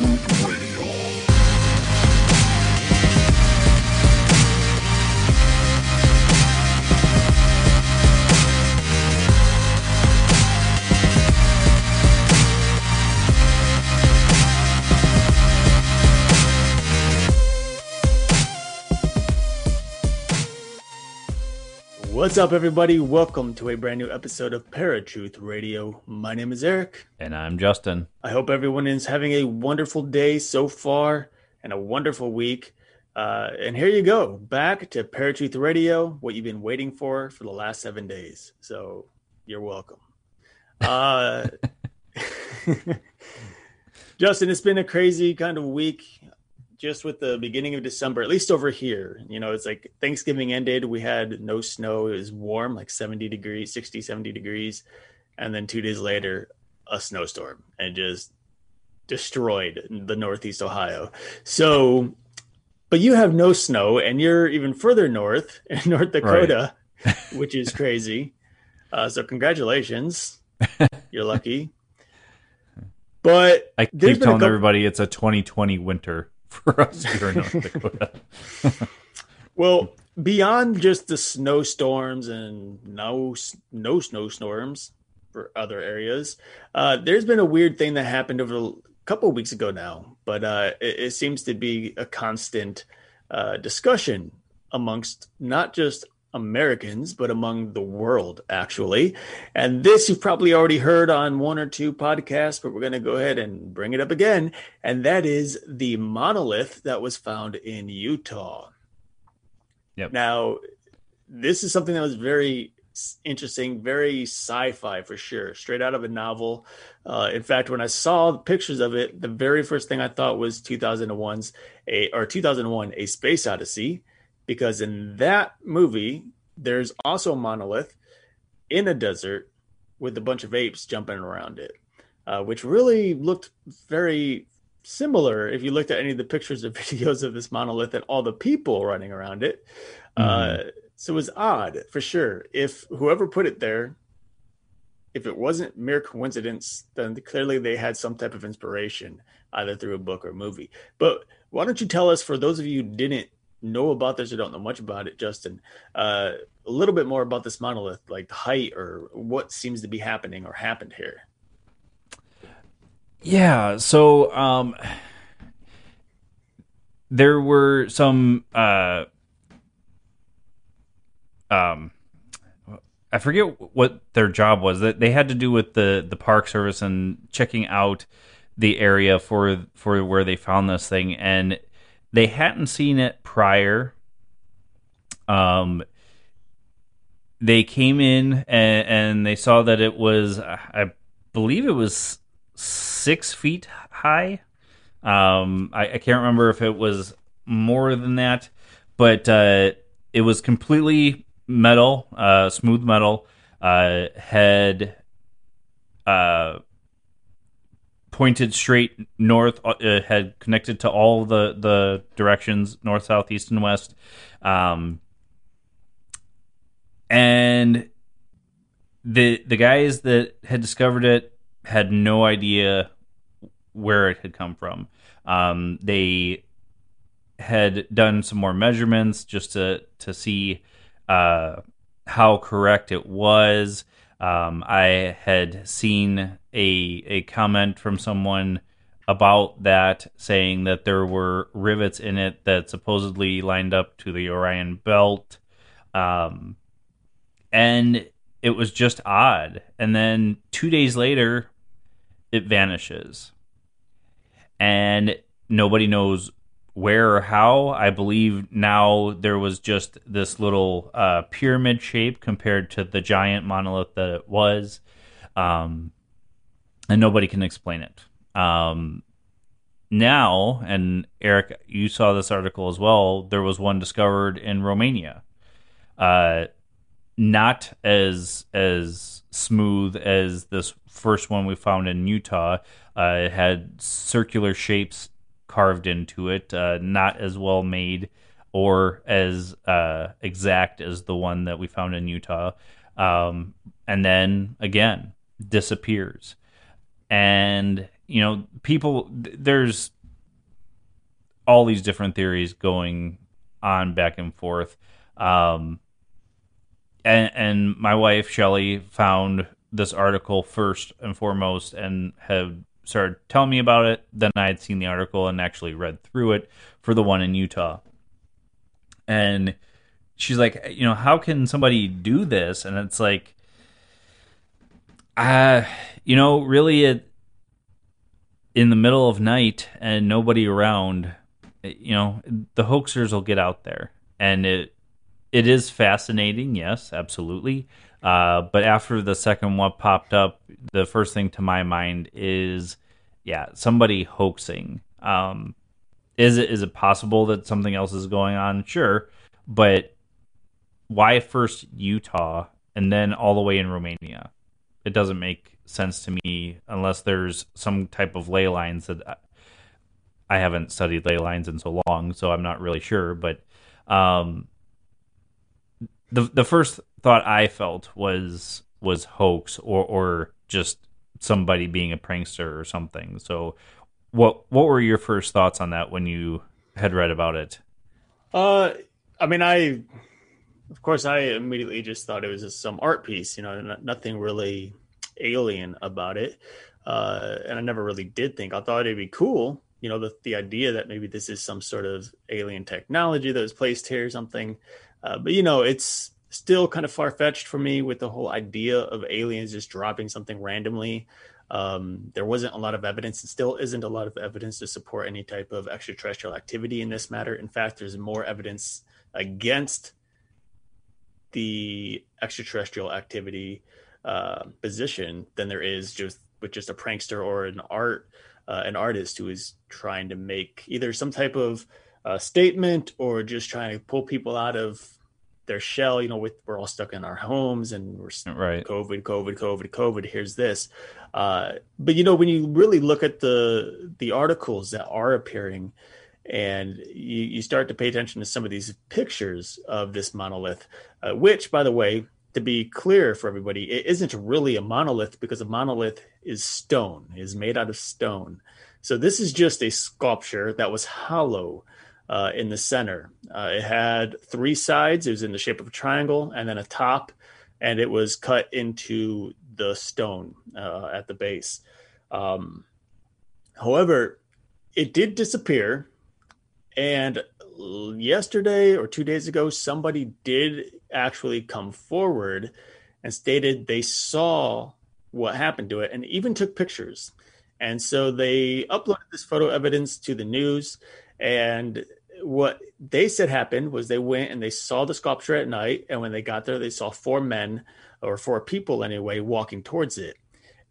Is Paratruth What's up, everybody? Welcome to a brand new episode of Paratruth Radio. My name is Eric. And I'm Justin. I hope everyone is having a wonderful day so far and a wonderful week. Uh, and here you go, back to Paratruth Radio, what you've been waiting for for the last seven days. So you're welcome. Uh, Justin, it's been a crazy kind of week just with the beginning of December, at least over here. You know, it's like Thanksgiving ended, we had no snow, it was warm, like 70 degrees, 60, 70 degrees. And then two days later, a snowstorm and just destroyed the Northeast Ohio. So, but you have no snow and you're even further north in North Dakota, right. which is crazy. Uh, so, congratulations. You're lucky. But I keep telling couple- everybody it's a 2020 winter for us here in North Dakota. well, beyond just the snowstorms and no no snowstorms for other areas, uh, there's been a weird thing that happened over a couple of weeks ago now, but uh, it, it, seems to be a constant uh, discussion amongst not just Americans, but among the world, actually. And this you've probably already heard on one or two podcasts, but we're going to go ahead and bring it up again. And that is the monolith that was found in Utah. Yep. Now, this is something that was very interesting, very sci-fi for sure, straight out of a novel. Uh, in fact, when I saw the pictures of it, the very first thing I thought was 2001's a or 2001: A Space Odyssey because in that movie there's also a monolith in a desert with a bunch of apes jumping around it, uh, which really looked very similar if you looked at any of the pictures or videos of this monolith and all the people running around it. Uh, mm-hmm. Uh, so it was odd for sure. If whoever put it there, if it wasn't mere coincidence, then clearly they had some type of inspiration either through a book or a movie. But why don't you tell us, for those of you who didn't know about this or don't know much about it, Justin, uh, a little bit more about this monolith, like the height or what seems to be happening or happened here. Yeah. So, um, there were some, uh, um, I forget what their job was. That they had to do with the the park service and checking out the area for for where they found this thing, and they hadn't seen it prior. Um, they came in and, and they saw that it was, I believe it was six feet high. Um, I, I, can't remember if it was more than that, but uh, it was completely metal, uh, smooth metal. Uh, had uh, pointed straight north, uh, had connected to all the the directions north, south, east, and west. Um, and the the guys that had discovered it had no idea where it had come from. Um, they had done some more measurements just to to see uh, how correct it was. Um, I had seen a a comment from someone about that, saying that there were rivets in it that supposedly lined up to the Orion Belt, um, and it was just odd. And then two days later, it vanishes, and nobody knows where or how. I believe now there was just this little uh, pyramid shape compared to the giant monolith that it was, um, and nobody can explain it. Um, now, and Eric, you saw this article as well. There was one discovered in Romania. Uh, not as as smooth as this first one we found in Utah. Uh, it had circular shapes carved into it, uh, not as well made or as uh, exact as the one that we found in Utah. Um, and then again, disappears. And, you know, people, there's all these different theories going on back and forth. Um, and, and my wife Shelly found this article first and foremost and have started telling me about it. Then I had seen the article and actually read through it for the one in Utah. And she's like, you know, how can somebody do this? And it's like, uh, you know, really it in the middle of night and nobody around, you know, the hoaxers will get out there. And it it is fascinating, yes, absolutely. Uh, but after the second one popped up, the first thing to my mind is, yeah, somebody hoaxing. Um, is it is it possible that something else is going on? Sure, but why first Utah and then all the way in Romania? It doesn't make sense to me unless there's some type of ley lines that I haven't studied ley lines in so long, so I'm not really sure. But um, the the first thought I felt was was hoax or or just somebody being a prankster or something. So what what were your first thoughts on that when you had read about it? Uh I mean I of course I immediately just thought it was just some art piece, you know, nothing really alien about it. Uh and I never really did think I thought it'd be cool you know the the idea that maybe this is some sort of alien technology that was placed here or something uh, but you know, it's still kind of far fetched for me with the whole idea of aliens just dropping something randomly. Um, there wasn't a lot of evidence, and still isn't a lot of evidence to support any type of extraterrestrial activity in this matter. In fact, there's more evidence against the extraterrestrial activity uh, position than there is just with just a prankster or an art uh, an artist who is trying to make either some type of uh, statement or just trying to pull people out of their shell. You know, with we're all stuck in our homes and we're right. COVID, COVID, COVID, COVID. Here's this. Uh, but you know, when you really look at the the articles that are appearing, and you, you start to pay attention to some of these pictures of this monolith, uh, which, by the way, to be clear for everybody, it isn't really a monolith because a monolith is stone, is made out of stone. So this is just a sculpture that was hollow uh, in the center. Uh, it had three sides. It was in the shape of a triangle, and then a top, and it was cut into the stone uh, at the base. Um, however, it did disappear, and yesterday or two days ago, somebody did actually come forward and stated they saw what happened to it, and even took pictures. And so they uploaded this photo evidence to the news and what they said happened was they went and they saw the sculpture at night. And when they got there, they saw four men or four people anyway walking towards it.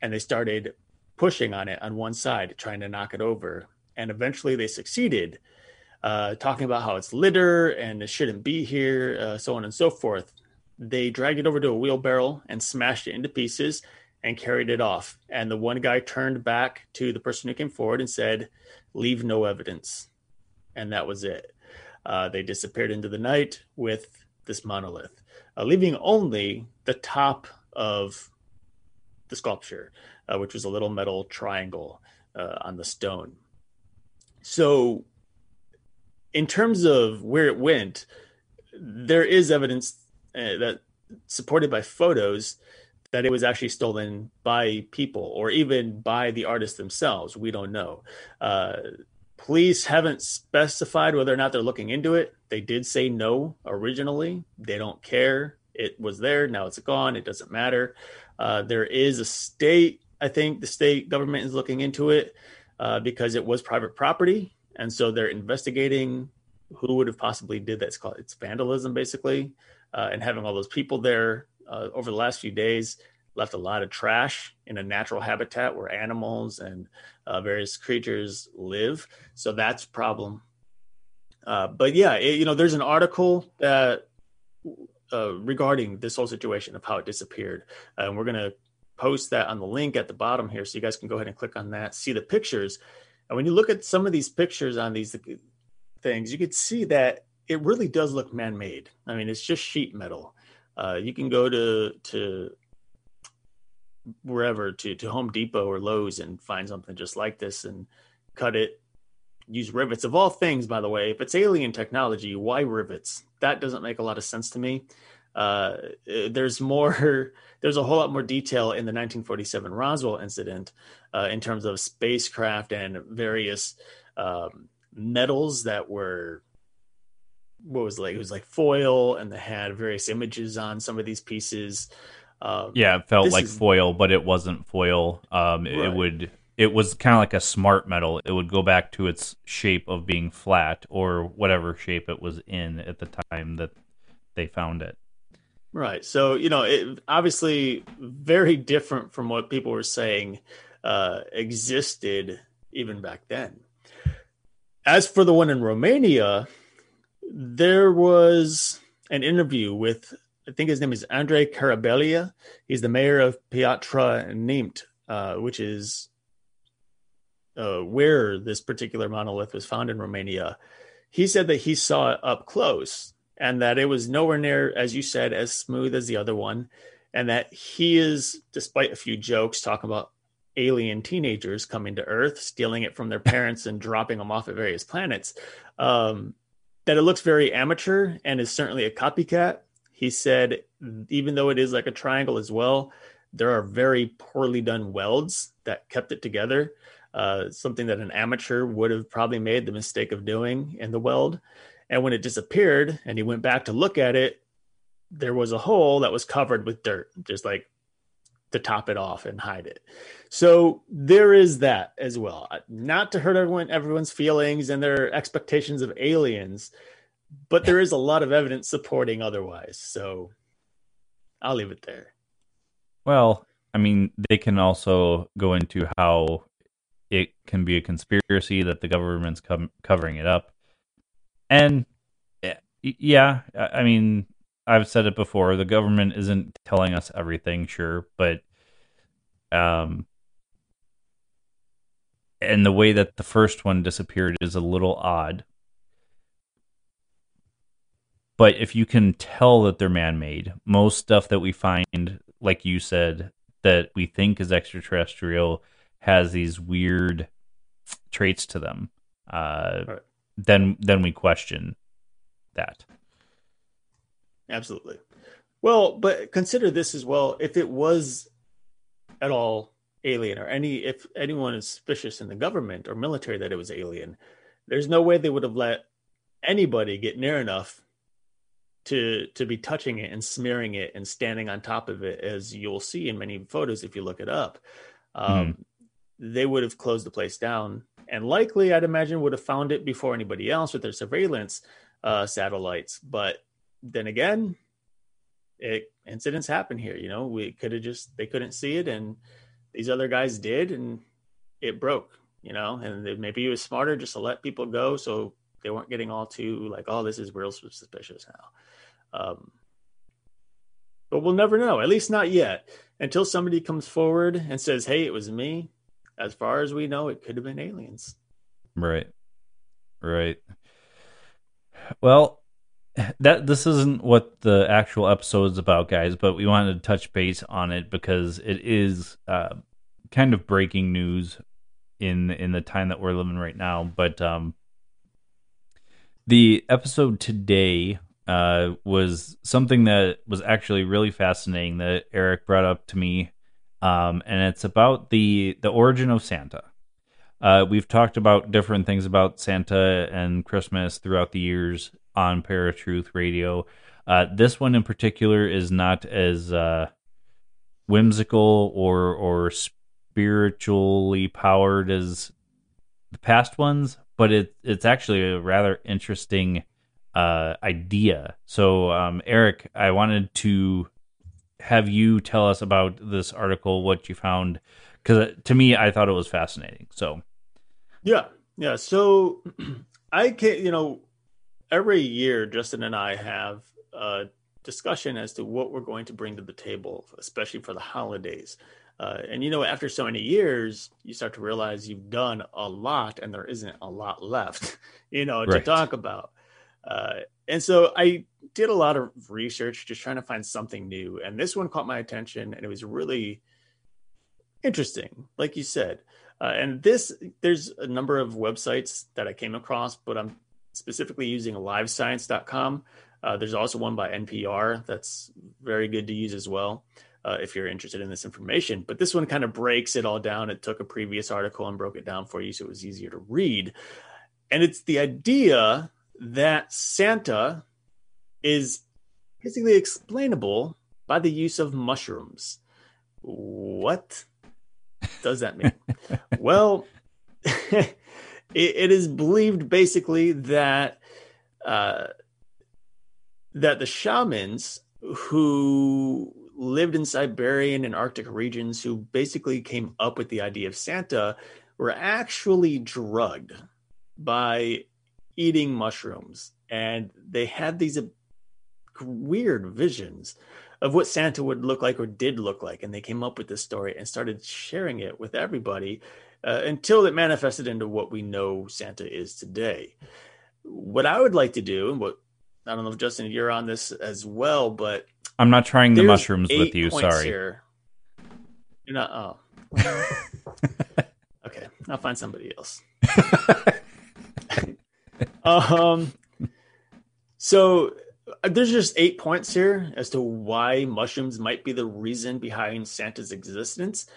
And they started pushing on it on one side, trying to knock it over. And eventually they succeeded, uh, talking about how it's litter and it shouldn't be here, uh, so on and so forth. They dragged it over to a wheelbarrow and smashed it into pieces and carried it off. And the one guy turned back to the person who came forward and said, Leave no evidence and that was it. Uh, they disappeared into the night with this monolith, uh, leaving only the top of the sculpture, uh, which was a little metal triangle uh, on the stone. So, in terms of where it went, there is evidence uh, that supported by photos that it was actually stolen by people or even by the artists themselves. We don't know. Uh, Police haven't specified whether or not they're looking into it. They did say no originally. They don't care. It was there. Now it's gone. It doesn't matter. Uh, there is a state, I think the state government is looking into it uh, because it was private property. And so they're investigating who would have possibly did that. It's called it's vandalism, basically. Uh, and having all those people there uh, over the last few days, left a lot of trash in a natural habitat where animals and uh, various creatures live. So that's a problem. Uh, but yeah, it, you know, there's an article that uh, regarding this whole situation of how it disappeared, and we're gonna post that on the link at the bottom here, so you guys can go ahead and click on that, see the pictures, and when you look at some of these pictures on these things, you can see that it really does look man-made. I mean, it's just sheet metal. Uh, you can go to to wherever to to Home Depot or Lowe's and find something just like this and cut it. Use rivets of all things, by the way. If it's alien technology, why rivets? That doesn't make a lot of sense to me. Uh, there's more. There's a whole lot more detail in the 1947 Roswell incident uh, in terms of spacecraft and various um, metals that were what was like it was like foil and they had various images on some of these pieces um, yeah it felt like is... foil but it wasn't foil um, right. it would it was kind of like a smart metal it would go back to its shape of being flat or whatever shape it was in at the time that they found it right so you know it obviously very different from what people were saying uh, existed even back then as for the one in romania there was an interview with I think his name is Andrei Carabelea. He's the mayor of Piatra Neamt, uh, which is uh, where this particular monolith was found in Romania. He said that he saw it up close and that it was nowhere near, as you said, as smooth as the other one. And that he is, despite a few jokes talking about alien teenagers coming to Earth, stealing it from their parents and dropping them off at various planets, um, that it looks very amateur and is certainly a copycat. He said, even though it is like a triangle as well, there are very poorly done welds that kept it together. Uh, something that an amateur would have probably made the mistake of doing in the weld. And when it disappeared and he went back to look at it, there was a hole that was covered with dirt, just like to top it off and hide it. So there is that as well. Uh, not to hurt everyone everyone's feelings and their expectations of aliens, but there is a lot of evidence supporting otherwise. So I'll leave it there. Well, I mean, they can also go into how it can be a conspiracy that the government's covering it up. And yeah, I mean, I've said it before. The government isn't telling us everything, sure, but um, and the way that the first one disappeared is a little odd. But if you can tell that they're man-made, most stuff that we find, like you said, that we think is extraterrestrial, has these weird traits to them. Uh, right. Then, then we question that. Absolutely. Well, but consider this as well. If it was at all alien, or any if anyone is suspicious in the government or military that it was alien, there's no way they would have let anybody get near enough to to be touching it and smearing it and standing on top of it, as you'll see in many photos if you look it up. Um, mm. They would have closed the place down, and likely, I'd imagine, would have found it before anybody else with their surveillance uh, satellites. But then again, it incidents happen here. You know, we could have just they couldn't see it, and these other guys did, and it broke. You know, and maybe it was smarter just to let people go so they weren't getting all too like, oh, this is real suspicious now. Um, but we'll never know. At least not yet, until somebody comes forward and says, "Hey, it was me." As far as we know, it could have been aliens. Right. Right. Well, that this isn't what the actual episode is about, guys, but we wanted to touch base on it because it is uh, kind of breaking news in in the time that we're living right now. But um, the episode today uh, was something that was actually really fascinating that Eric brought up to me, um, and it's about the the origin of Santa. Uh, we've talked about different things about Santa and Christmas throughout the years, on Paratruth Radio. Uh, this one in particular is not as uh, whimsical or or spiritually powered as the past ones, but it it's actually a rather interesting uh, idea. So, um, Eric, I wanted to have you tell us about this article, what you found, because to me, I thought it was fascinating. So, yeah, yeah. So I can, you know, every year Justin and I have a discussion as to what we're going to bring to the table, especially for the holidays. Uh, and you know, after so many years, you start to realize you've done a lot, and there isn't a lot left, you know, to right. talk about. Uh, and so I did a lot of research, just trying to find something new. And this one caught my attention, and it was really interesting, like you said. Uh, and this, there's a number of websites that I came across, but I'm specifically using livescience.com. Uh, there's also one by NPR that's very good to use as well uh, if you're interested in this information. But this one kind of breaks it all down. It took a previous article and broke it down for you so it was easier to read. And it's the idea that Santa is basically explainable by the use of mushrooms. What does that mean? well, it, it is believed basically that uh, that the shamans who lived in Siberian and Arctic regions, who basically came up with the idea of Santa, were actually drugged by eating mushrooms, and they had these uh, weird visions of what Santa would look like or did look like. And they came up with this story and started sharing it with everybody uh, until it manifested into what we know Santa is today. What I would like to do, and what I don't know if Justin, you're on this as well, but I'm not trying the mushrooms with you. Sorry. Here. You're not. Oh. okay, I'll find somebody else. um. So uh, there's just eight points here as to why mushrooms might be the reason behind Santa's existence.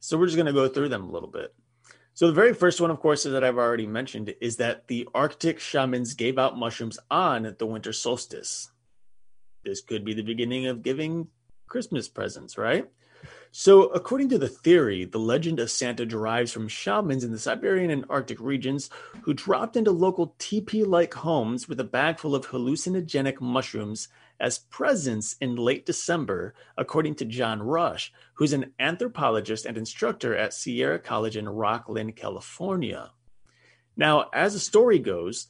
So we're just going to go through them a little bit. So the very first one, of course, that I've already mentioned is that the Arctic shamans gave out mushrooms on the winter solstice. This could be the beginning of giving Christmas presents, right? So, according to the theory, the legend of Santa derives from shamans in the Siberian and Arctic regions who dropped into local teepee like homes with a bag full of hallucinogenic mushrooms as presents in late December, according to John Rush, who's an anthropologist and instructor at Sierra College in Rocklin, California. Now, as the story goes,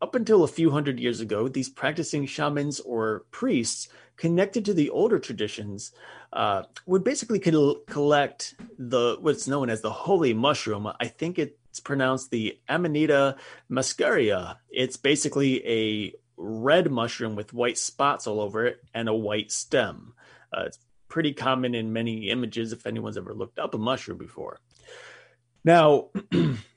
up until a few hundred years ago, these practicing shamans or priests connected to the older traditions uh, would basically collect the what's known as the holy mushroom. I think it's pronounced the Amanita muscaria. It's basically a red mushroom with white spots all over it and a white stem. Uh, it's pretty common in many images if anyone's ever looked up a mushroom before. Now,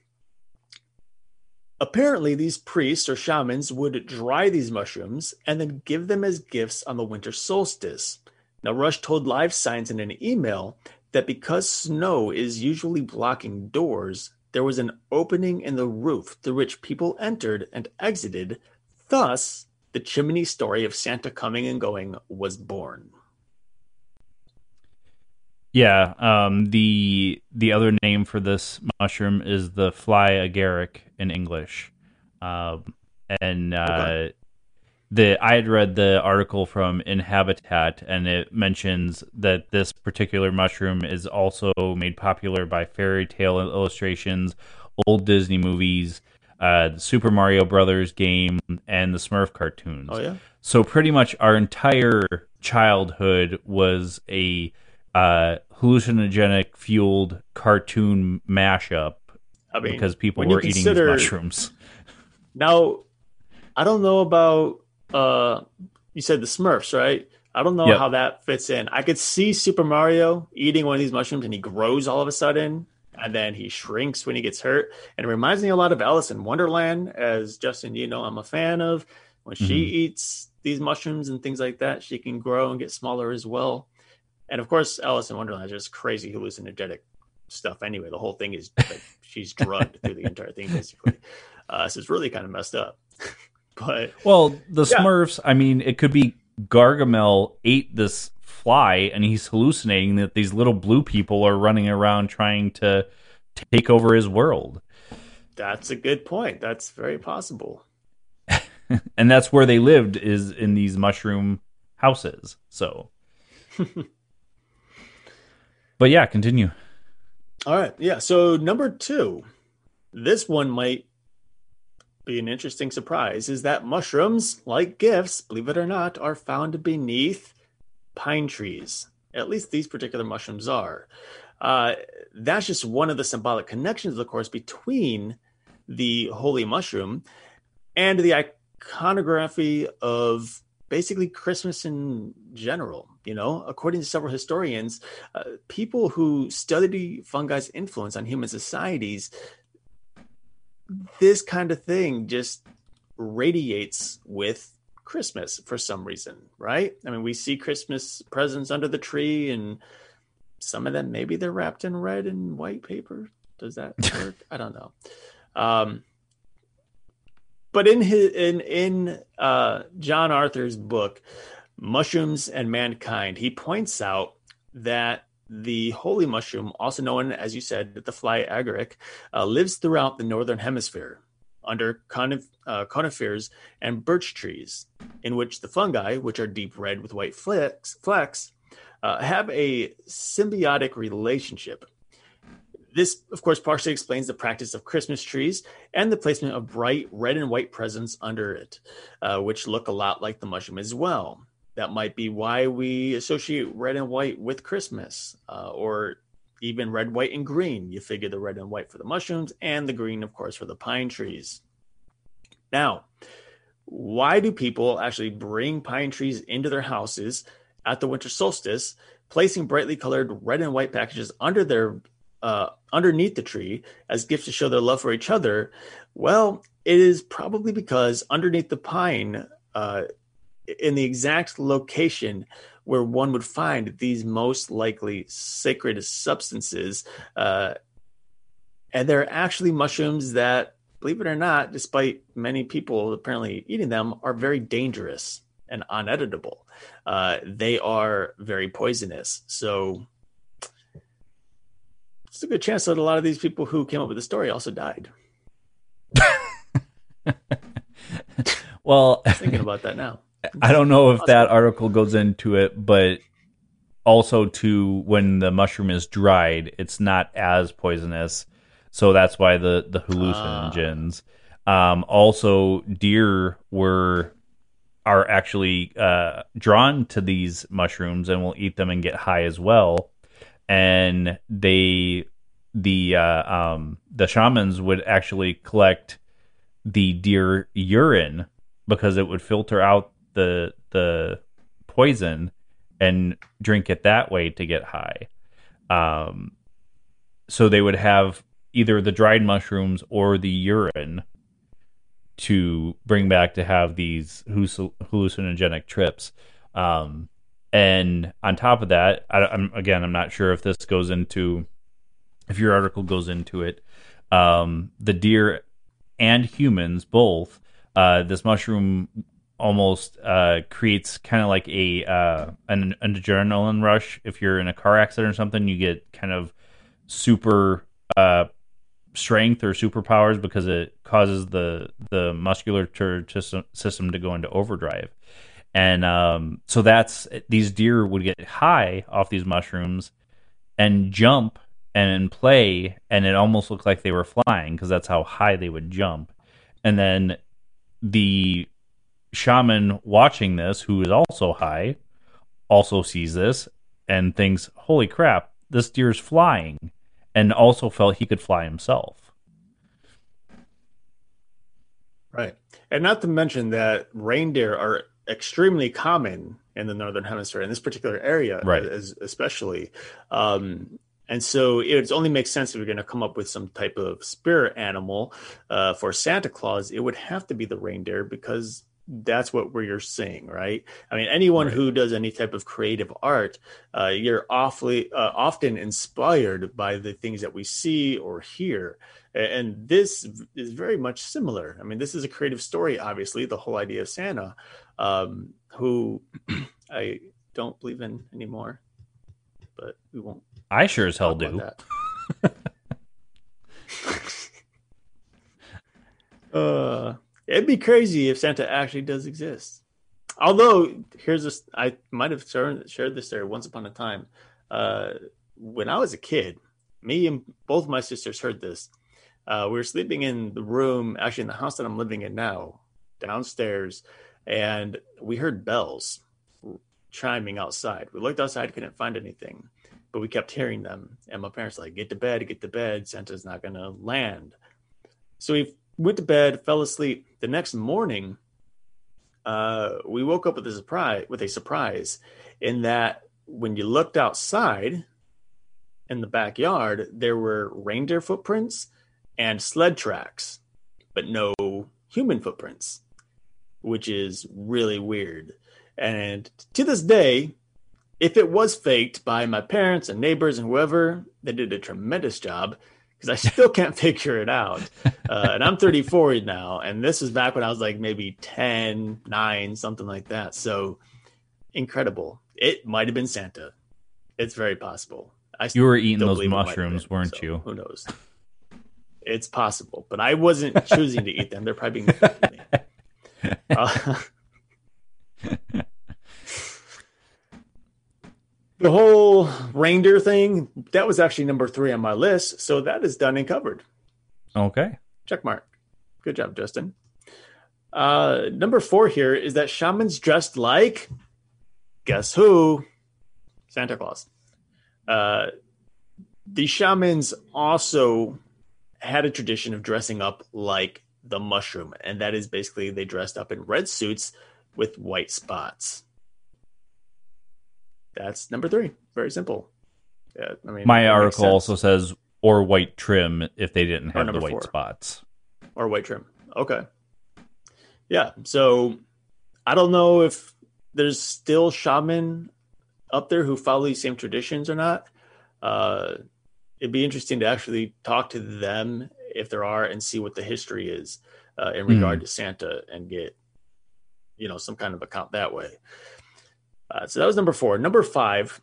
apparently, these priests or shamans would dry these mushrooms and then give them as gifts on the winter solstice. Now, Rush told Live Science in an email that because snow is usually blocking doors, there was an opening in the roof through which people entered and exited Thus, the chimney story of Santa coming and going was born. Yeah, um, the the other name for this mushroom is the fly agaric in English, um, and uh, okay. the I had read the article from Inhabitat, and it mentions that this particular mushroom is also made popular by fairy tale illustrations, old Disney movies, uh, the Super Mario Brothers game, and the Smurf cartoons. Oh yeah. So pretty much our entire childhood was a uh, hallucinogenic fueled cartoon mashup. I mean, because people were eating these mushrooms. Now, I don't know about uh, you said the Smurfs, right? I don't know yep. how that fits in. I could see Super Mario eating one of these mushrooms and he grows all of a sudden and then he shrinks when he gets hurt. And it reminds me a lot of Alice in Wonderland, as Justin, you know, I'm a fan of. When mm-hmm. she eats these mushrooms and things like that, she can grow and get smaller as well. And of course, Alice in Wonderland is just crazy hallucinogenic stuff. Anyway, the whole thing is like she's drugged through the entire thing, basically. Uh, so it's really kind of messed up. but well, the yeah. Smurfs. I mean, it could be Gargamel ate this fly and he's hallucinating that these little blue people are running around trying to take over his world. That's a good point. That's very possible. and that's where they lived is in these mushroom houses. So but yeah, continue. All right. Yeah. So number two, this one might be an interesting surprise is that mushrooms, like gifts, believe it or not, are found beneath pine trees. At least these particular mushrooms are. Uh, that's just one of the symbolic connections, of course, between the holy mushroom and the iconography of basically Christmas in general. You know, according to several historians, uh, people who study fungi's influence on human societies, this kind of thing just radiates with Christmas for some reason, right? I mean, we see Christmas presents under the tree, and some of them maybe they're wrapped in red and white paper. Does that work? I don't know. Um, but in his in in uh, John Arthur's book, Mushrooms and Mankind, he points out that the holy mushroom, also known as you said, the fly agaric, uh, lives throughout the northern hemisphere under conif- uh, conifers and birch trees, in which the fungi, which are deep red with white flecks, flecks uh, have a symbiotic relationship this, of course, partially explains the practice of Christmas trees and the placement of bright red and white presents under it, uh, which look a lot like the mushroom as well. That might be why we associate red and white with Christmas, uh, or even red, white, and green. You figure the red and white for the mushrooms, and the green, of course, for the pine trees. Now, why do people actually bring pine trees into their houses at the winter solstice, placing brightly colored red and white packages under their uh, underneath the tree as gifts to show their love for each other, well, it is probably because underneath the pine, uh, in the exact location where one would find these most likely sacred substances, uh, and they're actually mushrooms that, believe it or not, despite many people apparently eating them, are very dangerous and uneditable. Uh, they are very poisonous. So it's a good chance that a lot of these people who came up with the story also died. well, thinking about that now. I don't know if that article goes into it, but also to when the mushroom is dried, it's not as poisonous. So that's why the the hallucinogens. Uh. Um, also, deer were are actually uh, drawn to these mushrooms and will eat them and get high as well and they the uh, um, the shamans would actually collect the deer urine because it would filter out the the poison and drink it that way to get high. Um, so they would have either the dried mushrooms or the urine to bring back to have these hallucinogenic trips. Um, and on top of that, I, am again, I'm not sure if this goes into, if your article goes into it. Um, the deer and humans both, uh, this mushroom almost uh, creates kind of like a uh, an, an, adrenaline rush. If you're in a car accident or something, you get kind of super uh, strength or superpowers because it causes the the muscular system to go into overdrive and um, so that's these deer would get high off these mushrooms and jump and play and it almost looked like they were flying because that's how high they would jump and then the shaman watching this who is also high also sees this and thinks holy crap this deer's flying and also felt he could fly himself. Right. And not to mention that reindeer are extremely common in the northern hemisphere in this particular area right. as, especially. Um, and so it only makes sense if you're going to come up with some type of spirit animal uh, for santa claus it would have to be the reindeer because that's what we're seeing right i mean anyone right. who does any type of creative art uh, you're awfully uh, often inspired by the things that we see or hear and this is very much similar i mean this is a creative story obviously the whole idea of santa um, who I don't believe in anymore. But we won't. I sure as hell do. uh, it'd be crazy if Santa actually does exist. Although here's this, I might have shared, this story once upon a time. Uh, when I was a kid, me and both my sisters heard this. Uh, we were sleeping in the room, actually in the house that I'm living in now, downstairs, and we heard bells chiming outside. We looked outside, couldn't find anything, but we kept hearing them. And my parents like, "Get to bed, get to bed. Santa's not gonna land." So we went to bed, fell asleep. The next morning, uh, we woke up with a surprise. With a surprise, in that when you looked outside in the backyard, there were reindeer footprints and sled tracks, but no human footprints, which is really weird. And to this day, if it was faked by my parents and neighbors and whoever, they did a tremendous job because I still can't figure it out. Uh, and I'm 34 now, and this is back when I was like maybe 10, 9, something like that. So incredible. It might have been Santa. It's very possible. I you were eating those mushrooms, been, weren't so you? Who knows? It's possible, but I wasn't choosing to eat them. They're probably being fed to me. Uh, the whole reindeer thing that was actually number three on my list so that is done and covered. Okay. Check mark. Good job justin. Uh number four here is that shamans dressed like guess who? Santa claus. Uh the shamans also had a tradition of dressing up like the mushroom and that is basically they dressed up in red suits with white spots that's number three. Very simple. Yeah, I mean, my article also says or white trim if they didn't have the white four. spots. Or white trim. Okay. Yeah. So I don't know if there's still shaman up there who follow these same traditions or not. Uh, it'd be interesting to actually talk to them if there are and see what the history is uh, in regard mm. to Santa and get you know some kind of account that way. Uh, so that was number four. Number five,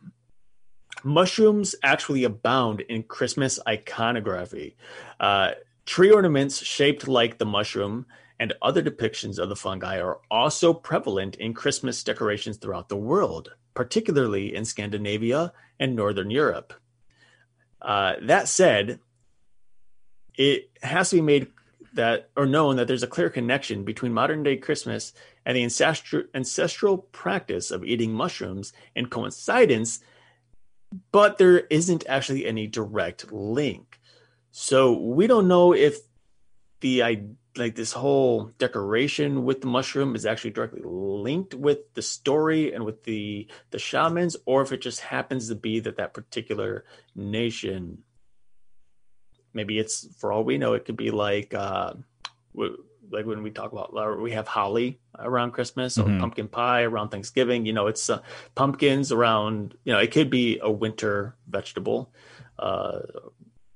mushrooms actually abound in Christmas iconography. Uh, tree ornaments shaped like the mushroom and other depictions of the fungi are also prevalent in Christmas decorations throughout the world, particularly in Scandinavia and Northern Europe. Uh, that said, it has to be made that or known that there's a clear connection between modern day Christmas and the ancestral, ancestral practice of eating mushrooms in coincidence, but there isn't actually any direct link. So we don't know if the like this whole decoration with the mushroom is actually directly linked with the story and with the the shamans, or if it just happens to be that that particular nation. Maybe it's for all we know, it could be like uh, like when we talk about we have holly around Christmas or mm-hmm. pumpkin pie around Thanksgiving. You know, it's uh, pumpkins around. You know, it could be a winter vegetable, uh,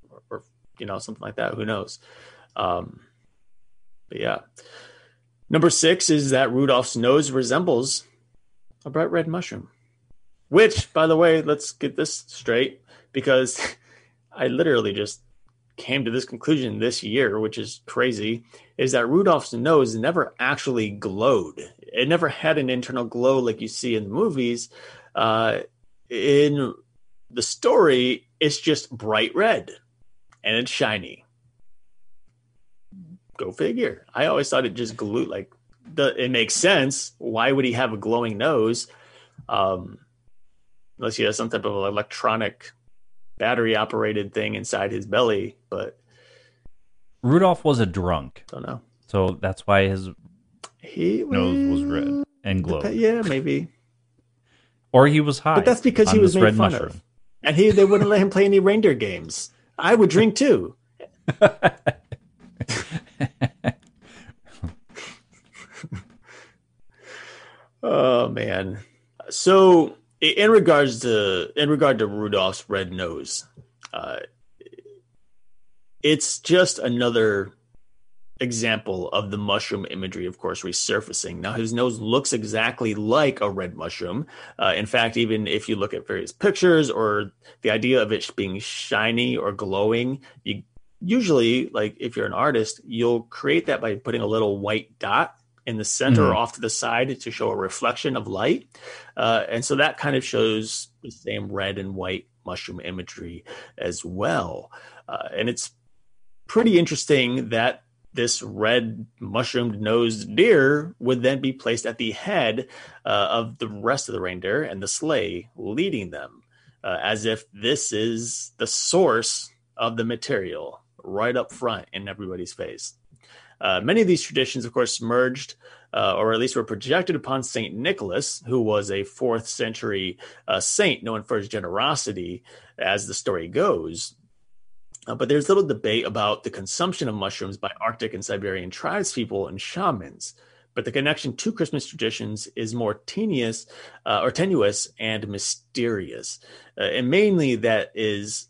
or, or, you know something like that. Who knows? Um, but yeah, number six is that Rudolph's nose resembles a bright red mushroom. Which, by the way, let's get this straight because I literally just came to this conclusion this year, which is crazy, is that Rudolph's nose never actually glowed. It never had an internal glow like you see in the movies. Uh, in the story, it's just bright red and it's shiny. Go figure. I always thought it just glowed like the, it makes sense. Why would he have a glowing nose? Um, unless he has some type of electronic battery operated thing inside his belly, but Rudolph was a drunk. Don't know. So that's why his he nose was red and glowed. Yeah, maybe. Or he was high. But that's because he was made fun mushroom. of. And he they wouldn't let him play any reindeer games. I would drink too. oh man. So in regards to in regard to Rudolph's red nose, uh, it's just another example of the mushroom imagery, of course, resurfacing. Now, his nose looks exactly like a red mushroom. Uh, in fact, even if you look at various pictures or the idea of it being shiny or glowing, you usually, like if you're an artist, you'll create that by putting a little white dot in the center mm-hmm. or off to the side to show a reflection of light. Uh, and so that kind of shows the same red and white mushroom imagery as well. Uh, and it's pretty interesting that this red mushroomed nosed deer would then be placed at the head uh, of the rest of the reindeer and the sleigh leading them, uh, as if this is the source of the material right up front in everybody's face. Uh, many of these traditions, of course, merged uh, or at least were projected upon Saint Nicholas, who was a fourth century uh, saint known for his generosity, as the story goes. Uh, but there's little debate about the consumption of mushrooms by Arctic and Siberian tribespeople and shamans. But the connection to Christmas traditions is more tenuous, uh, or tenuous and mysterious, uh, and mainly that is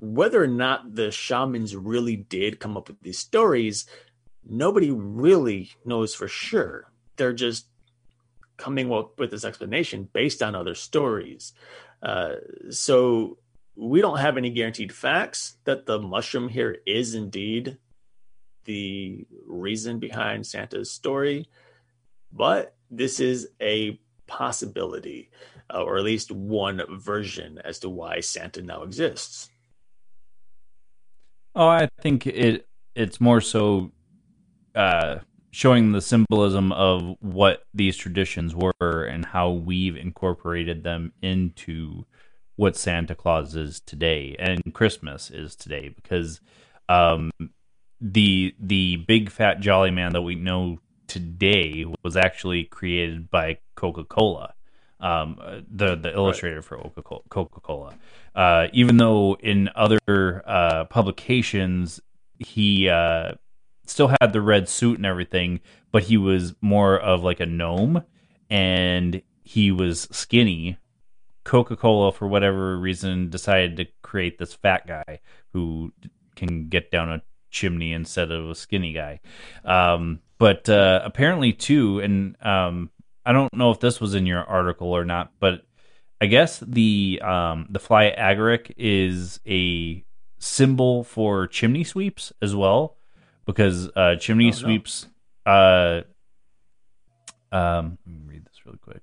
whether or not the shamans really did come up with these stories nobody really knows for sure. They're just coming up with this explanation based on other stories. Uh, so we don't have any guaranteed facts that the mushroom here is indeed the reason behind Santa's story, but this is a possibility, uh, or at least one version as to why Santa now exists. Oh, I think it it's more so uh, showing the symbolism of what these traditions were and how we've incorporated them into what Santa Claus is today and Christmas is today because um, the the big fat jolly man that we know today was actually created by Coca Cola. Um, the the illustrator right. for Coca Cola. Uh, even though in other uh, publications he uh, still had the red suit and everything, but he was more of like a gnome and he was skinny. Coca Cola, for whatever reason, decided to create this fat guy who can get down a chimney instead of a skinny guy. Um, but uh, apparently, too, and um, I don't know if this was in your article or not, but I guess the um, the fly agaric is a symbol for chimney sweeps as well because uh, chimney oh, sweeps. No. Uh, um, let me read this really quick.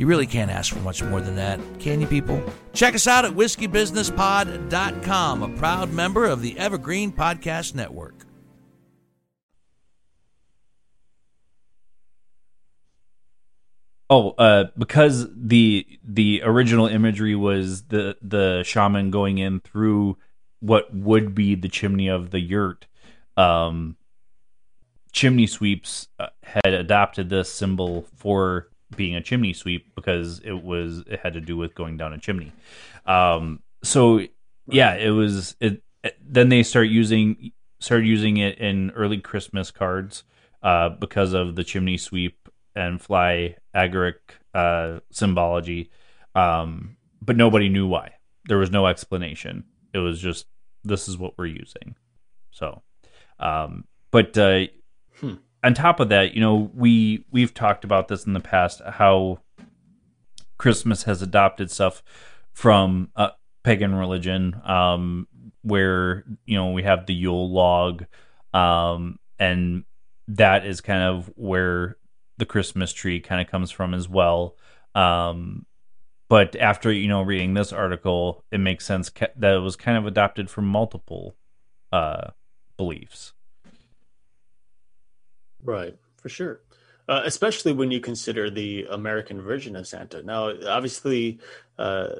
You really can't ask for much more than that, can you, people? Check us out at whiskeybusinesspod.com, a proud member of the Evergreen Podcast Network. Oh, uh, because the the original imagery was the the shaman going in through what would be the chimney of the yurt. Um, chimney sweeps uh, had adopted this symbol for being a chimney sweep because it was it had to do with going down a chimney. Um, so yeah, it was it. Then they start using started using it in early Christmas cards uh, because of the chimney sweep and fly agaric uh, symbology. Um, but nobody knew why. There was no explanation. It was just this is what we're using. So, um, but uh, on top of that, you know, we we've talked about this in the past how Christmas has adopted stuff from uh, pagan religion, um, where you know we have the Yule log, um, and that is kind of where the Christmas tree kind of comes from as well. Um, but after you know reading this article, it makes sense that it was kind of adopted from multiple uh, beliefs. Right, for sure. uh, especially when you consider the American version of Santa. Now, obviously, uh,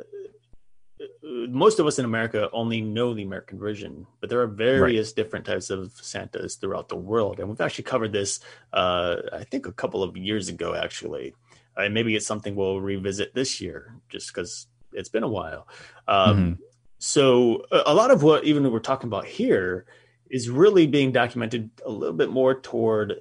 most of us in America only know the American version, but there are various right. different types of Santas throughout the world, and we've actually covered this, uh, I think, a couple of years ago, actually. And maybe it's something we'll revisit this year, just because it's been a while. Um, mm-hmm. So, a lot of what even we're talking about here is really being documented a little bit more toward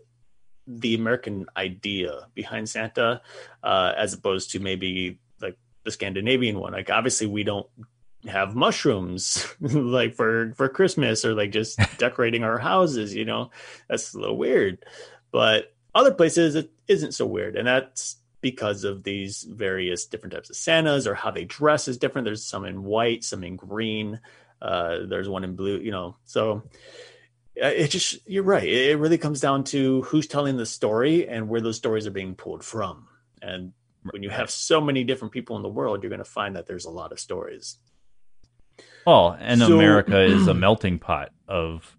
the American idea behind Santa, uh, as opposed to maybe like the Scandinavian one. Like obviously we don't have mushrooms like for for Christmas or like just decorating our houses. You know, that's a little weird. But other places it isn't so weird, and that's because of these various different types of Santas or how they dress is different. There's some in white, some in green. Uh, there's one in blue. You know, so it just you're right. It really comes down to who's telling the story and where those stories are being pulled from. And when you have so many different people in the world you're going to find that there's a lot of stories. Well and so, america is a melting pot of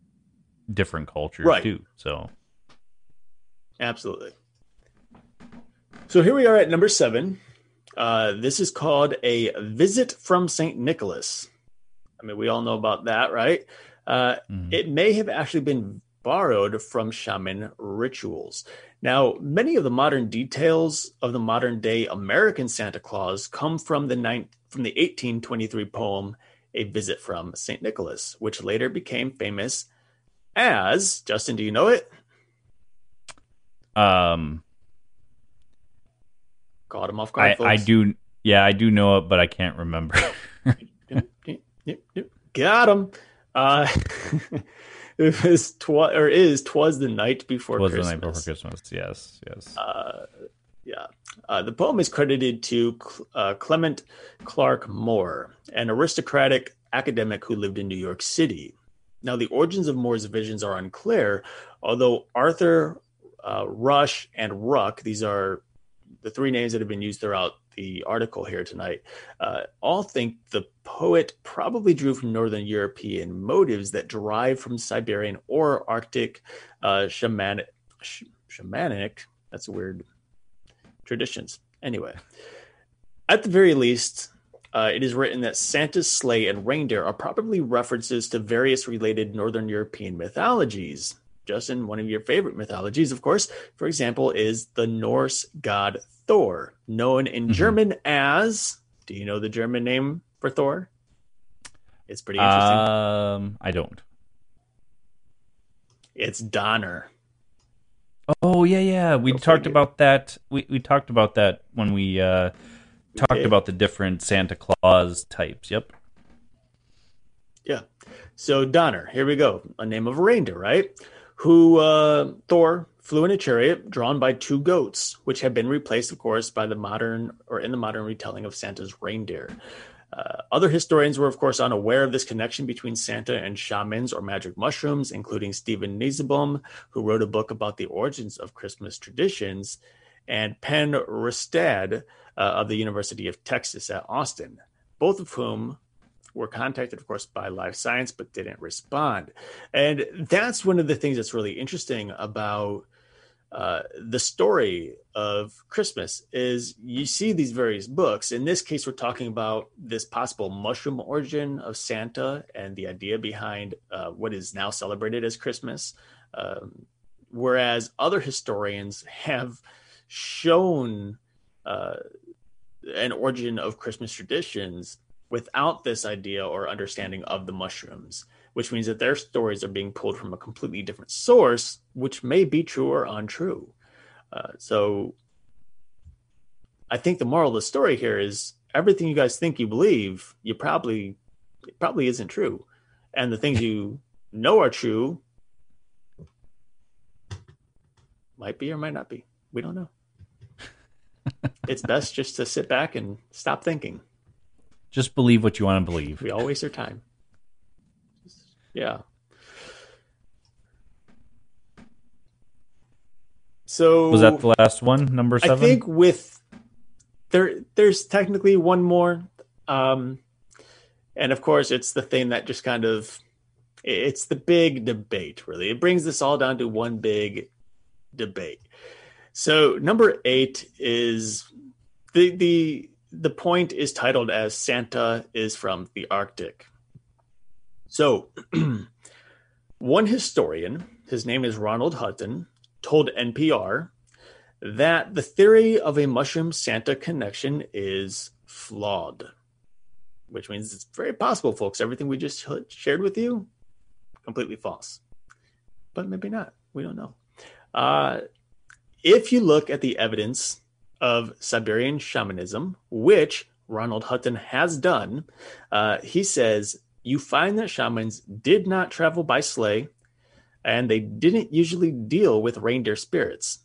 different cultures right. too so. Absolutely. So here we are at number seven. Uh, this is called a visit from st nicholas. I mean we all know about that right uh. It may have actually been borrowed from shaman rituals. Now, many of the modern details of the modern day American Santa Claus come from the ninth, from the 1823 poem "A Visit from Saint Nicholas," which later became famous as Justin. Do you know it? Um, caught him off guard. I, I, do. Yeah, I do know it, but I can't remember. Got him. Uh, it was tw- or is twas the night before Christmas. twas Christmas. the night before Christmas. Yes, yes. Uh, yeah. Uh, the poem is credited to uh, Clement Clarke Moore, an aristocratic academic who lived in New York City. Now, the origins of Moore's visions are unclear, although Arthur uh, Rush and Ruck, these are the three names that have been used throughout the article here tonight, uh, all think the poet probably drew from Northern European motives that derive from Siberian or Arctic uh, shamanic, sh- shamanic, that's a weird, traditions. Anyway, at the very least, uh, it is written that Santa's sleigh and reindeer are probably references to various related Northern European mythologies. Justin, one of your favorite mythologies, of course, for example, is the Norse god Thor, known in mm-hmm. German as. Do you know the German name for Thor? It's pretty interesting. Um, I don't. It's Donner. Oh yeah, yeah. We talked about that. We we talked about that when we uh, talked about the different Santa Claus types. Yep. Yeah. So Donner, here we go. A name of a reindeer, right? Who uh, Thor flew in a chariot drawn by two goats, which have been replaced, of course, by the modern or in the modern retelling of Santa's reindeer. Uh, other historians were, of course, unaware of this connection between Santa and shamans or magic mushrooms, including Stephen Nissenbaum, who wrote a book about the origins of Christmas traditions, and Penne Restad uh, of the University of Texas at Austin, both of whom were contacted, of course, by Live Science, but didn't respond. And that's one of the things that's really interesting about uh, the story of Christmas is you see these various books. In this case, we're talking about this possible mushroom origin of Santa and the idea behind uh, what is now celebrated as Christmas. Um, whereas other historians have shown uh, an origin of Christmas traditions without this idea or understanding of the mushrooms which means that their stories are being pulled from a completely different source, which may be true or untrue. Uh, so I think the moral of the story here is everything you guys think you believe, you probably it probably isn't true. And the things you know are true might be or might not be. We don't know. it's best just to sit back and stop thinking. Just believe what you want to believe. We all waste our time. Yeah. So was that the last one, number seven? I think with there, there's technically one more, um, and of course, it's the thing that just kind of it's the big debate. Really, it brings this all down to one big debate. So number eight is the the the point is titled as Santa is from the Arctic. So one historian, his name is Ronald Hutton, told NPR that the theory of a mushroom Santa connection is flawed, which means it's very possible, folks. Everything we just shared with you, completely false. But maybe not. We don't know. Uh, if you look at the evidence of Siberian shamanism, which Ronald Hutton has done, uh, he says you find that shamans did not travel by sleigh and they didn't usually deal with reindeer spirits.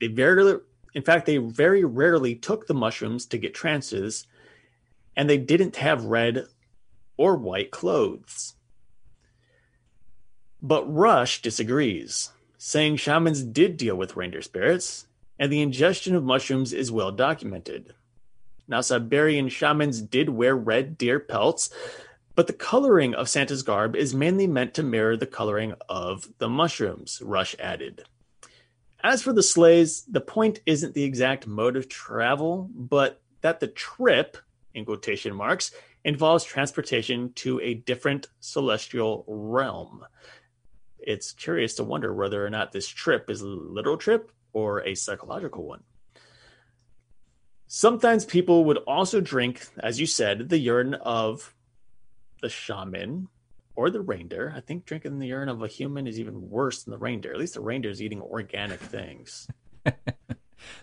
They very, in fact, they very rarely took the mushrooms to get trances, and they didn't have red or white clothes. But Rush disagrees, saying shamans did deal with reindeer spirits, and the ingestion of mushrooms is well documented. Now, Siberian shamans did wear red deer pelts, but the coloring of Santa's garb is mainly meant to mirror the coloring of the mushrooms, Rush added. As for the sleighs, the point isn't the exact mode of travel, but that the trip, in quotation marks, involves transportation to a different celestial realm. It's curious to wonder whether or not this trip is a literal trip or a psychological one. Sometimes people would also drink, as you said, the urine of the shaman or the reindeer. I think drinking the urine of a human is even worse than the reindeer. At least the reindeer is eating organic things.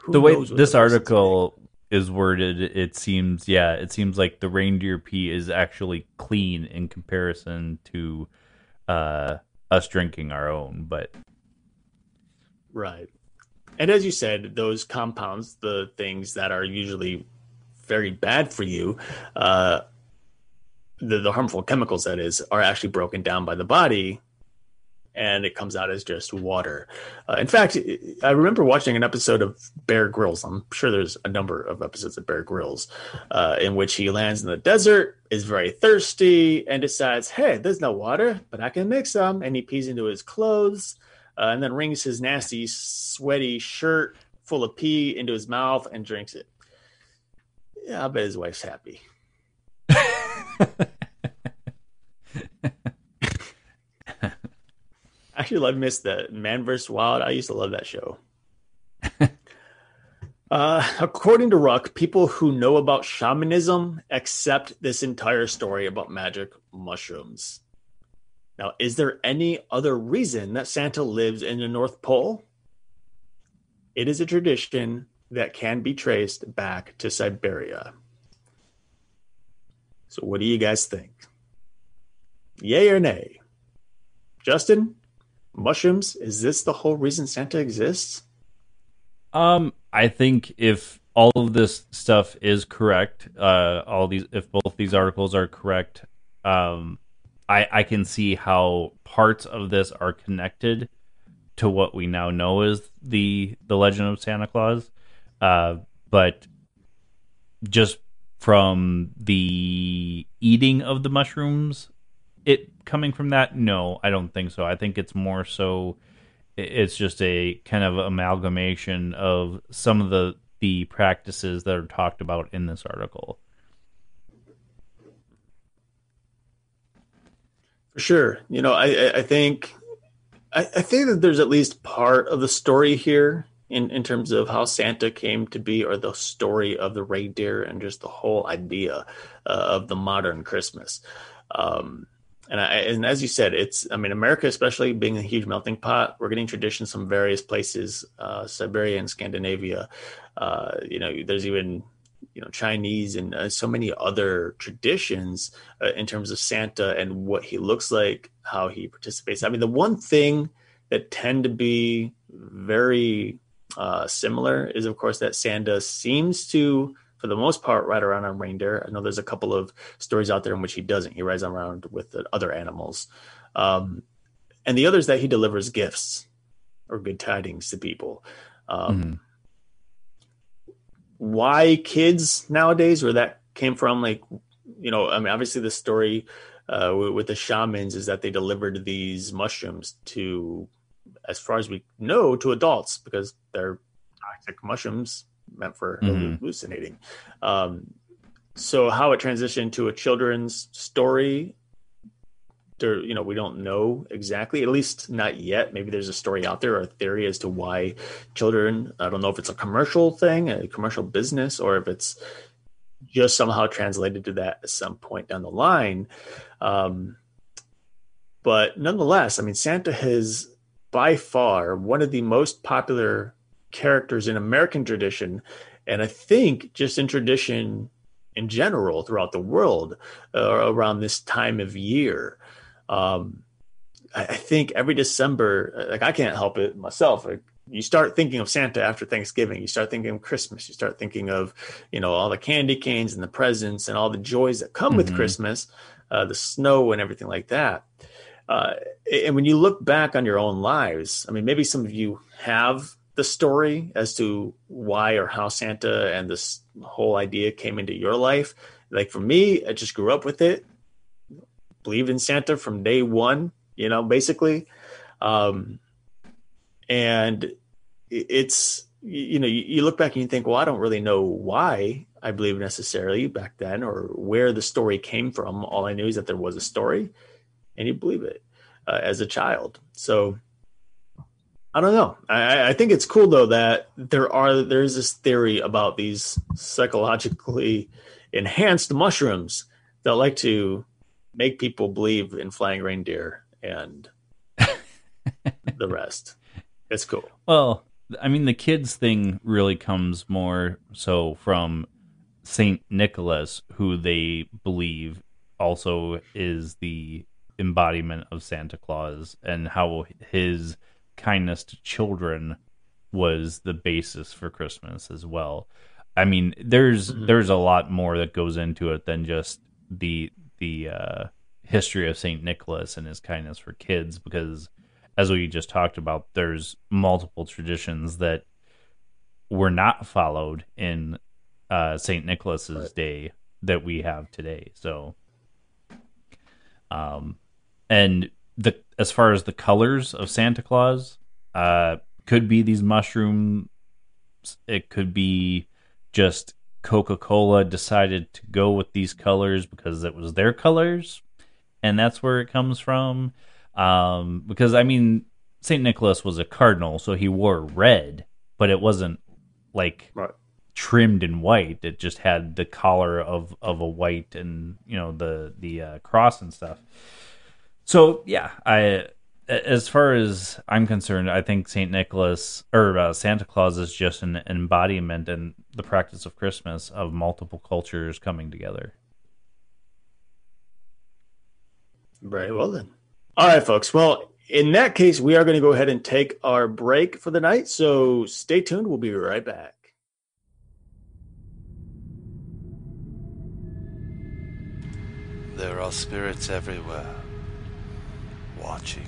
the way this article is worded, it seems, yeah, it seems like the reindeer pee is actually clean in comparison to uh, us drinking our own. But right, and as you said, those compounds, the things that are usually very bad for you, uh, the, the harmful chemicals that is are actually broken down by the body and it comes out as just water. Uh, in fact, I remember watching an episode of Bear Grylls. I'm sure there's a number of episodes of Bear Grylls uh, in which he lands in the desert, is very thirsty, and decides, "Hey, there's no water, but I can make some." And he pees into his clothes, uh, and then wrings his nasty, sweaty shirt full of pee into his mouth and drinks it. Yeah, I bet his wife's happy. Actually, I missed the Man vs. Wild. I used to love that show. uh, according to Ruck, people who know about shamanism accept this entire story about magic mushrooms. Now, is there any other reason that Santa lives in the North Pole? It is a tradition that can be traced back to Siberia. So, what do you guys think? Yay or nay? Justin, mushrooms, is this the whole reason Santa exists? Um, I think if all of this stuff is correct, uh, all these, if both these articles are correct, um, I, I can see how parts of this are connected to what we now know as the the legend of Santa Claus. Uh, but just from the eating of the mushrooms it coming from that no i don't think so i think it's more so it's just a kind of amalgamation of some of the the practices that are talked about in this article for sure you know i i think I, I think that there's at least part of the story here in, in terms of how Santa came to be or the story of the reindeer and just the whole idea uh, of the modern Christmas. Um, and, I, and as you said, it's, I mean, America, especially being a huge melting pot, we're getting traditions from various places, uh, Siberia and Scandinavia. Uh, you know, there's even, you know, Chinese and uh, so many other traditions uh, in terms of Santa and what he looks like, how he participates. I mean, the one thing that tend to be very uh, similar is, of course, that Santa seems to, for the most part, ride around on reindeer. I know there's a couple of stories out there in which he doesn't. He rides around with the other animals. Um, and the other is that he delivers gifts or good tidings to people. Um, mm-hmm. Why kids nowadays, where that came from, like, you know, I mean, obviously the story uh, with, the shamans is that they delivered these mushrooms to as far as we know, to adults because they're toxic mushrooms meant for Mhm. hallucinating. Um, so how it transitioned to a children's story, there, you know, we don't know exactly, at least not yet. Maybe there's a story out there or a theory as to why children. I don't know if it's a commercial thing, a commercial business, or if it's just somehow translated to that at some point down the line. Um, but nonetheless, I mean, Santa has by far one of the most popular characters in American tradition, and I think just in tradition in general throughout the world uh, around this time of year. Um, I, I think every December, like I can't help it myself. Like, you start thinking of Santa after Thanksgiving. You start thinking of Christmas. You start thinking of, you know, all the candy canes and the presents and all the joys that come with Mhm. Christmas, uh, the snow and everything like that. Uh, and when you look back on your own lives, I mean, maybe some of you have the story as to why or how Santa and this whole idea came into your life. Like for me, I just grew up with it, believed in Santa from day one, you know, basically. Um, and it's, you know, you, look back and you think, well, I don't really know why I believe necessarily back then or where the story came from. All I knew is that there was a story and you believe it uh, as a child. So I don't know. I, I think it's cool though that there are there's this theory about these psychologically enhanced mushrooms that like to make people believe in flying reindeer and the rest. It's cool. Well, I mean, the kids thing really comes more so from Saint Nicholas, who they believe also is the embodiment of Santa Claus, and how his kindness to children was the basis for Christmas as well. I mean, there's Mhm. there's a lot more that goes into it than just the the uh, history of Saint Nicholas and his kindness for kids, because as we just talked about, there's multiple traditions that were not followed in uh, Saint Nicholas's Right. day that we have today. So, um, and the as far as the colors of Santa Claus, uh, could be these mushrooms. It could be just Coca Cola decided to go with these colors because it was their colors, and that's where it comes from. Um, because I mean, Saint Nicholas was a cardinal, so he wore red, but it wasn't like Right. trimmed in white. It just had the collar of of a white and you know the the uh, cross and stuff. So yeah, I as far as I'm concerned, I think Saint Nicholas or uh, Santa Claus is just an embodiment and the practice of Christmas of multiple cultures coming together. Very well then. All right, folks. Well, in that case, we are going to go ahead and take our break for the night. So stay tuned. We'll be right back. There are spirits everywhere, watching,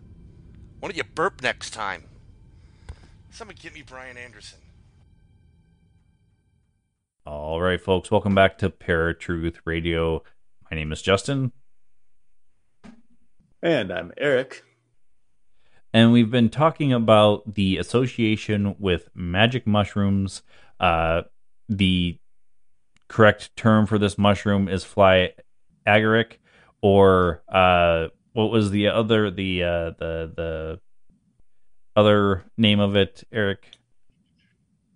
Why don't you burp next time? Somebody get me Brian Anderson. All right, folks, welcome back to Paratruth Radio. My name is Justin, And I'm Eric. and we've been talking about the association with magic mushrooms. Uh, the correct term for this mushroom is fly agaric, or uh, what was the other the uh, the the other name of it, Eric?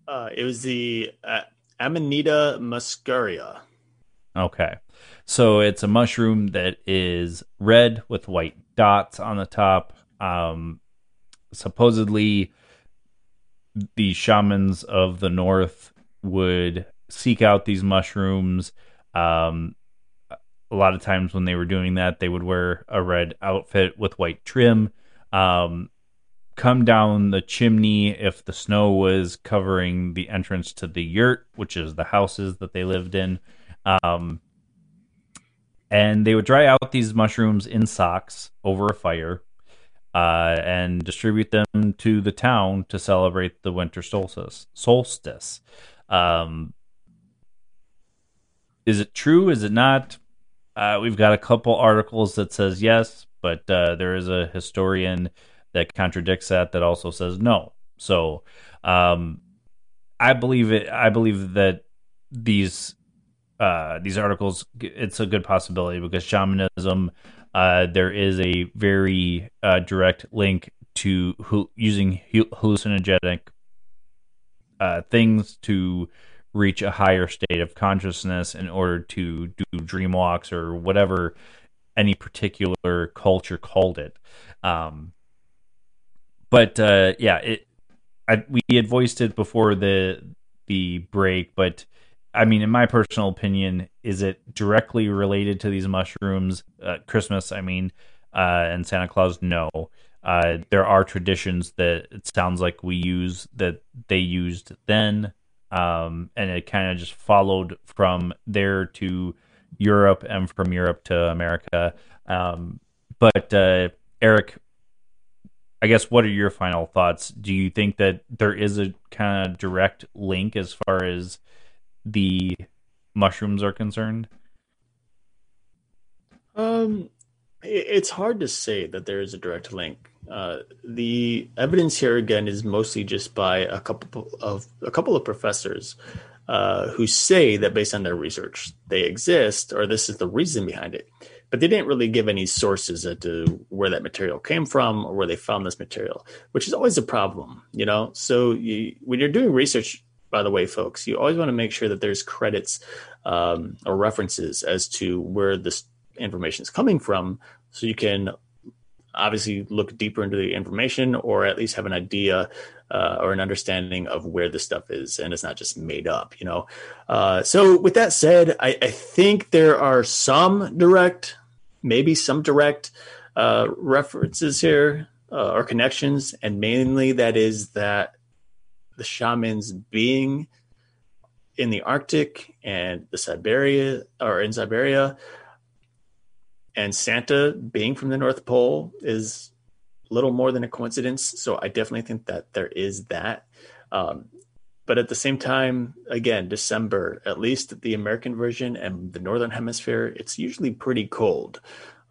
Uh, it was the uh, Amanita muscaria. Okay. So it's a mushroom that is red with white dots on the top. Um, supposedly, the shamans of the north would seek out these mushrooms. Um, a lot of times when they were doing that, they would wear a red outfit with white trim. Um, come down the chimney if the snow was covering the entrance to the yurt, which is the houses that they lived in. Um, and they would dry out these mushrooms in socks over a fire uh, and distribute them to the town to celebrate the winter solstice. Solstice. Um, is it true? Is it not? Uh, we've got a couple articles that says yes, but uh, there is a historian that contradicts that that also says no. So um, I believe it. I believe that these uh, these articles it's a good possibility because shamanism uh, there is a very uh, direct link to using hallucinogenic uh, things to reach a higher state of consciousness in order to do dream walks or whatever any particular culture called it. Um, but uh, yeah, it I, we had voiced it before the the break, but I mean, in my personal opinion, is it directly related to these mushrooms? Uh, Christmas, I mean, uh, and Santa Claus? No. Uh, there are traditions that it sounds like we use that they used then, um, and it kind of just followed from there to Europe and from Europe to America. Um, but uh, Eric, I guess what are your final thoughts? Do you think that there is a kind of direct link as far as the mushrooms are concerned? Um, it's hard to say that there is a direct link. Uh, the evidence here again is mostly just by a couple of a couple of professors uh, who say that based on their research they exist or this is the reason behind it but they didn't really give any sources as to where that material came from or where they found this material which is always a problem you know so you, when you're doing research by the way, folks, you always want to make sure that there's credits um, or references as to where this information is coming from, so you can obviously look deeper into the information or at least have an idea uh, or an understanding of where this stuff is and it's not just made up you know? Uh, so with that said I, I, think there are some direct maybe some direct uh, references here uh, or connections and mainly that is that the shamans being in the Arctic and the Siberia or in Siberia and Santa being from the North Pole is little more than a coincidence. So I definitely think that there is that. Um, but at the same time, again, December, at least the American version and the Northern Hemisphere, it's usually pretty cold.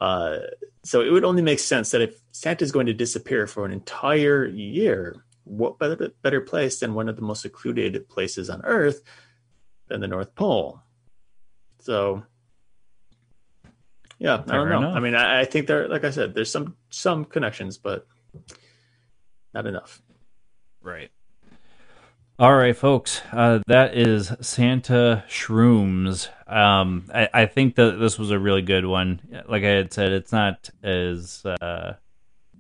Uh, so it would only make sense that if Santa is going to disappear for an entire year, what better, better place than one of the most secluded places on Earth than the North Pole? So, yeah, Fair I don't know. Enough. I mean, I, I think there, like I said, there's some some connections, but not enough. Right. All right, folks. Uh, that is Santa Shrooms. Um, I, I, think that this was a really good one. Like I had said, it's not as uh,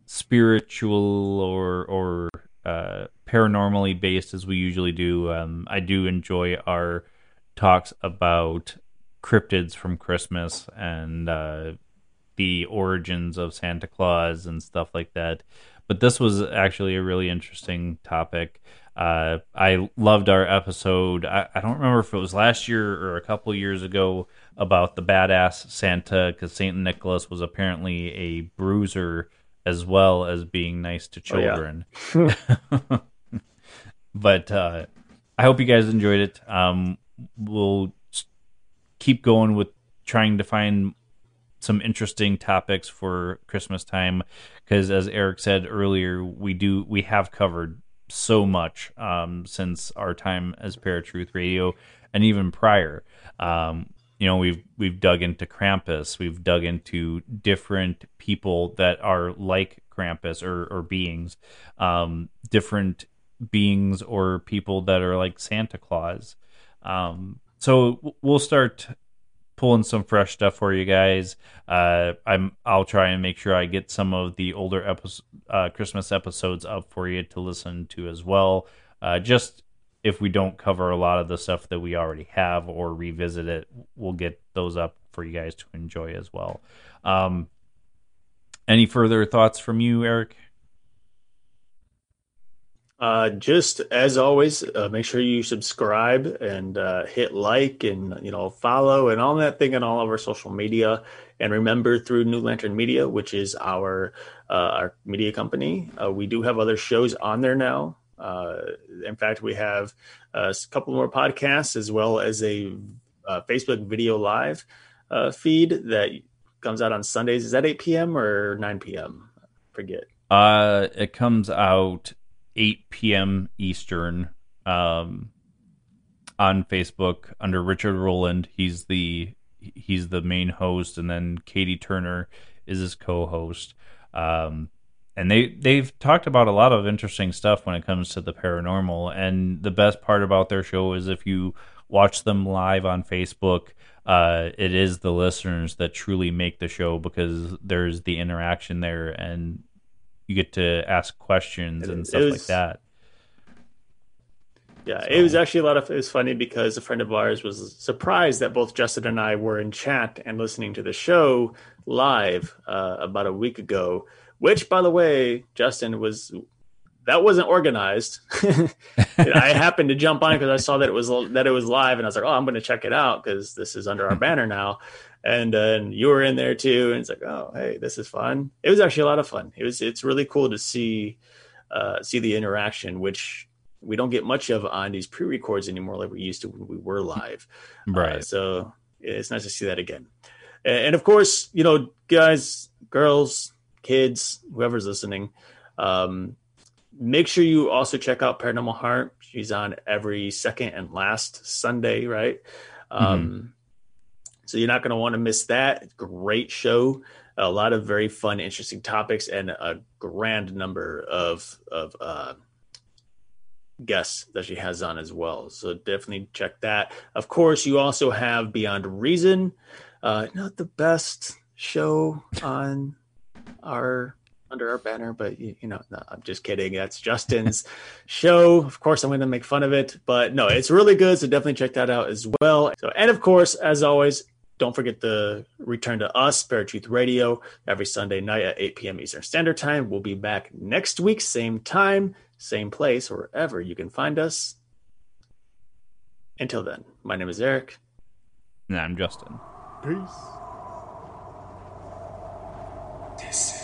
spiritual or or uh, paranormally based as we usually do. Um, I do enjoy our talks about cryptids from Christmas and uh, the origins of Santa Claus and stuff like that. But this was actually a really interesting topic. Uh, I loved our episode. I, I, don't remember if it was last year or a couple years ago about the badass Santa because Saint Nicholas was apparently a bruiser as well as being nice to children. Oh, yeah. but uh, I hope you guys enjoyed it. Um, we'll keep going with trying to find some interesting topics for Christmas time because, as Eric said earlier, we do we have covered so much um, since our time as Paratruth Radio and even prior. Um, you know we've we've dug into Krampus, we've dug into different people that are like Krampus or or beings, um, different beings or people that are like Santa Claus. Um, so we'll start pulling some fresh stuff for you guys. Uh, I'm I'll try and make sure I get some of the older episode, uh, Christmas episodes up for you to listen to as well. Uh, just if we don't cover a lot of the stuff that we already have or revisit it, we'll get those up for you guys to enjoy as well. Um, any further thoughts from you, Eric? Uh, just as always, uh, make sure you subscribe and uh, hit like and you know follow and all that thing on all of our social media. And remember, through New Lantern Media, which is our uh, our media company, uh, we do have other shows on there now. Uh, in fact, we have a couple more podcasts as well as a Facebook video live feed that comes out on Sundays. Is that 8 p.m. or 9 p.m.? Forget. Uh, it comes out 8 p.m. Eastern um, on Facebook under Richard Roland. He's the he's the main host, and then Katie Turner is his co-host. Um, and they they've talked about a lot of interesting stuff when it comes to the paranormal. And the best part about their show is if you watch them live on Facebook, uh, it is the listeners that truly make the show because there's the interaction there and you get to ask questions and stuff was, like that. Yeah, so. it was actually a lot of. It was funny because a friend of ours was surprised that both Justin and I were in chat and listening to the show live uh, about a week ago. Which, by the way, Justin was that wasn't organized. I happened to jump on because I saw that it was that it was live, and I was like, "Oh, I'm going to check it out because this is under our banner now." And uh, you were in there too, and it's like, "Oh, hey, this is fun." It was actually a lot of fun. It was. It's really cool to see uh, see the interaction, which we don't get much of on these pre-records anymore, like we used to when we were live. Uh, right. Uh, so it's nice to see that again. And, and of course, you know, guys, girls, kids, whoever's listening. Um, make sure you also check out Paranormal Heart. She's on every second and last Sunday, right? Mm-hmm. Um, so you're not going to want to miss that. Great show. A lot of very fun, interesting topics, and a grand number of of uh, guests that she has on as well. So definitely check that. Of course, you also have Beyond Reason. Uh, not the best show on our under our banner, but you, you know, no, I'm just kidding. That's Justin's show. Of course, I'm going to make fun of it, but no, it's really good. So definitely check that out as well. So, and of course, as always, don't forget to return to us, Paratruth Radio, every Sunday night at 8 p.m. Eastern Standard Time. We'll be back next week, same time, same place, wherever you can find us. Until then, my name is Eric. And I'm Justin. Peace. This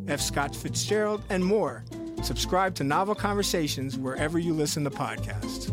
F. Scott Fitzgerald, and more. Subscribe to Novel Conversations wherever you listen to podcasts.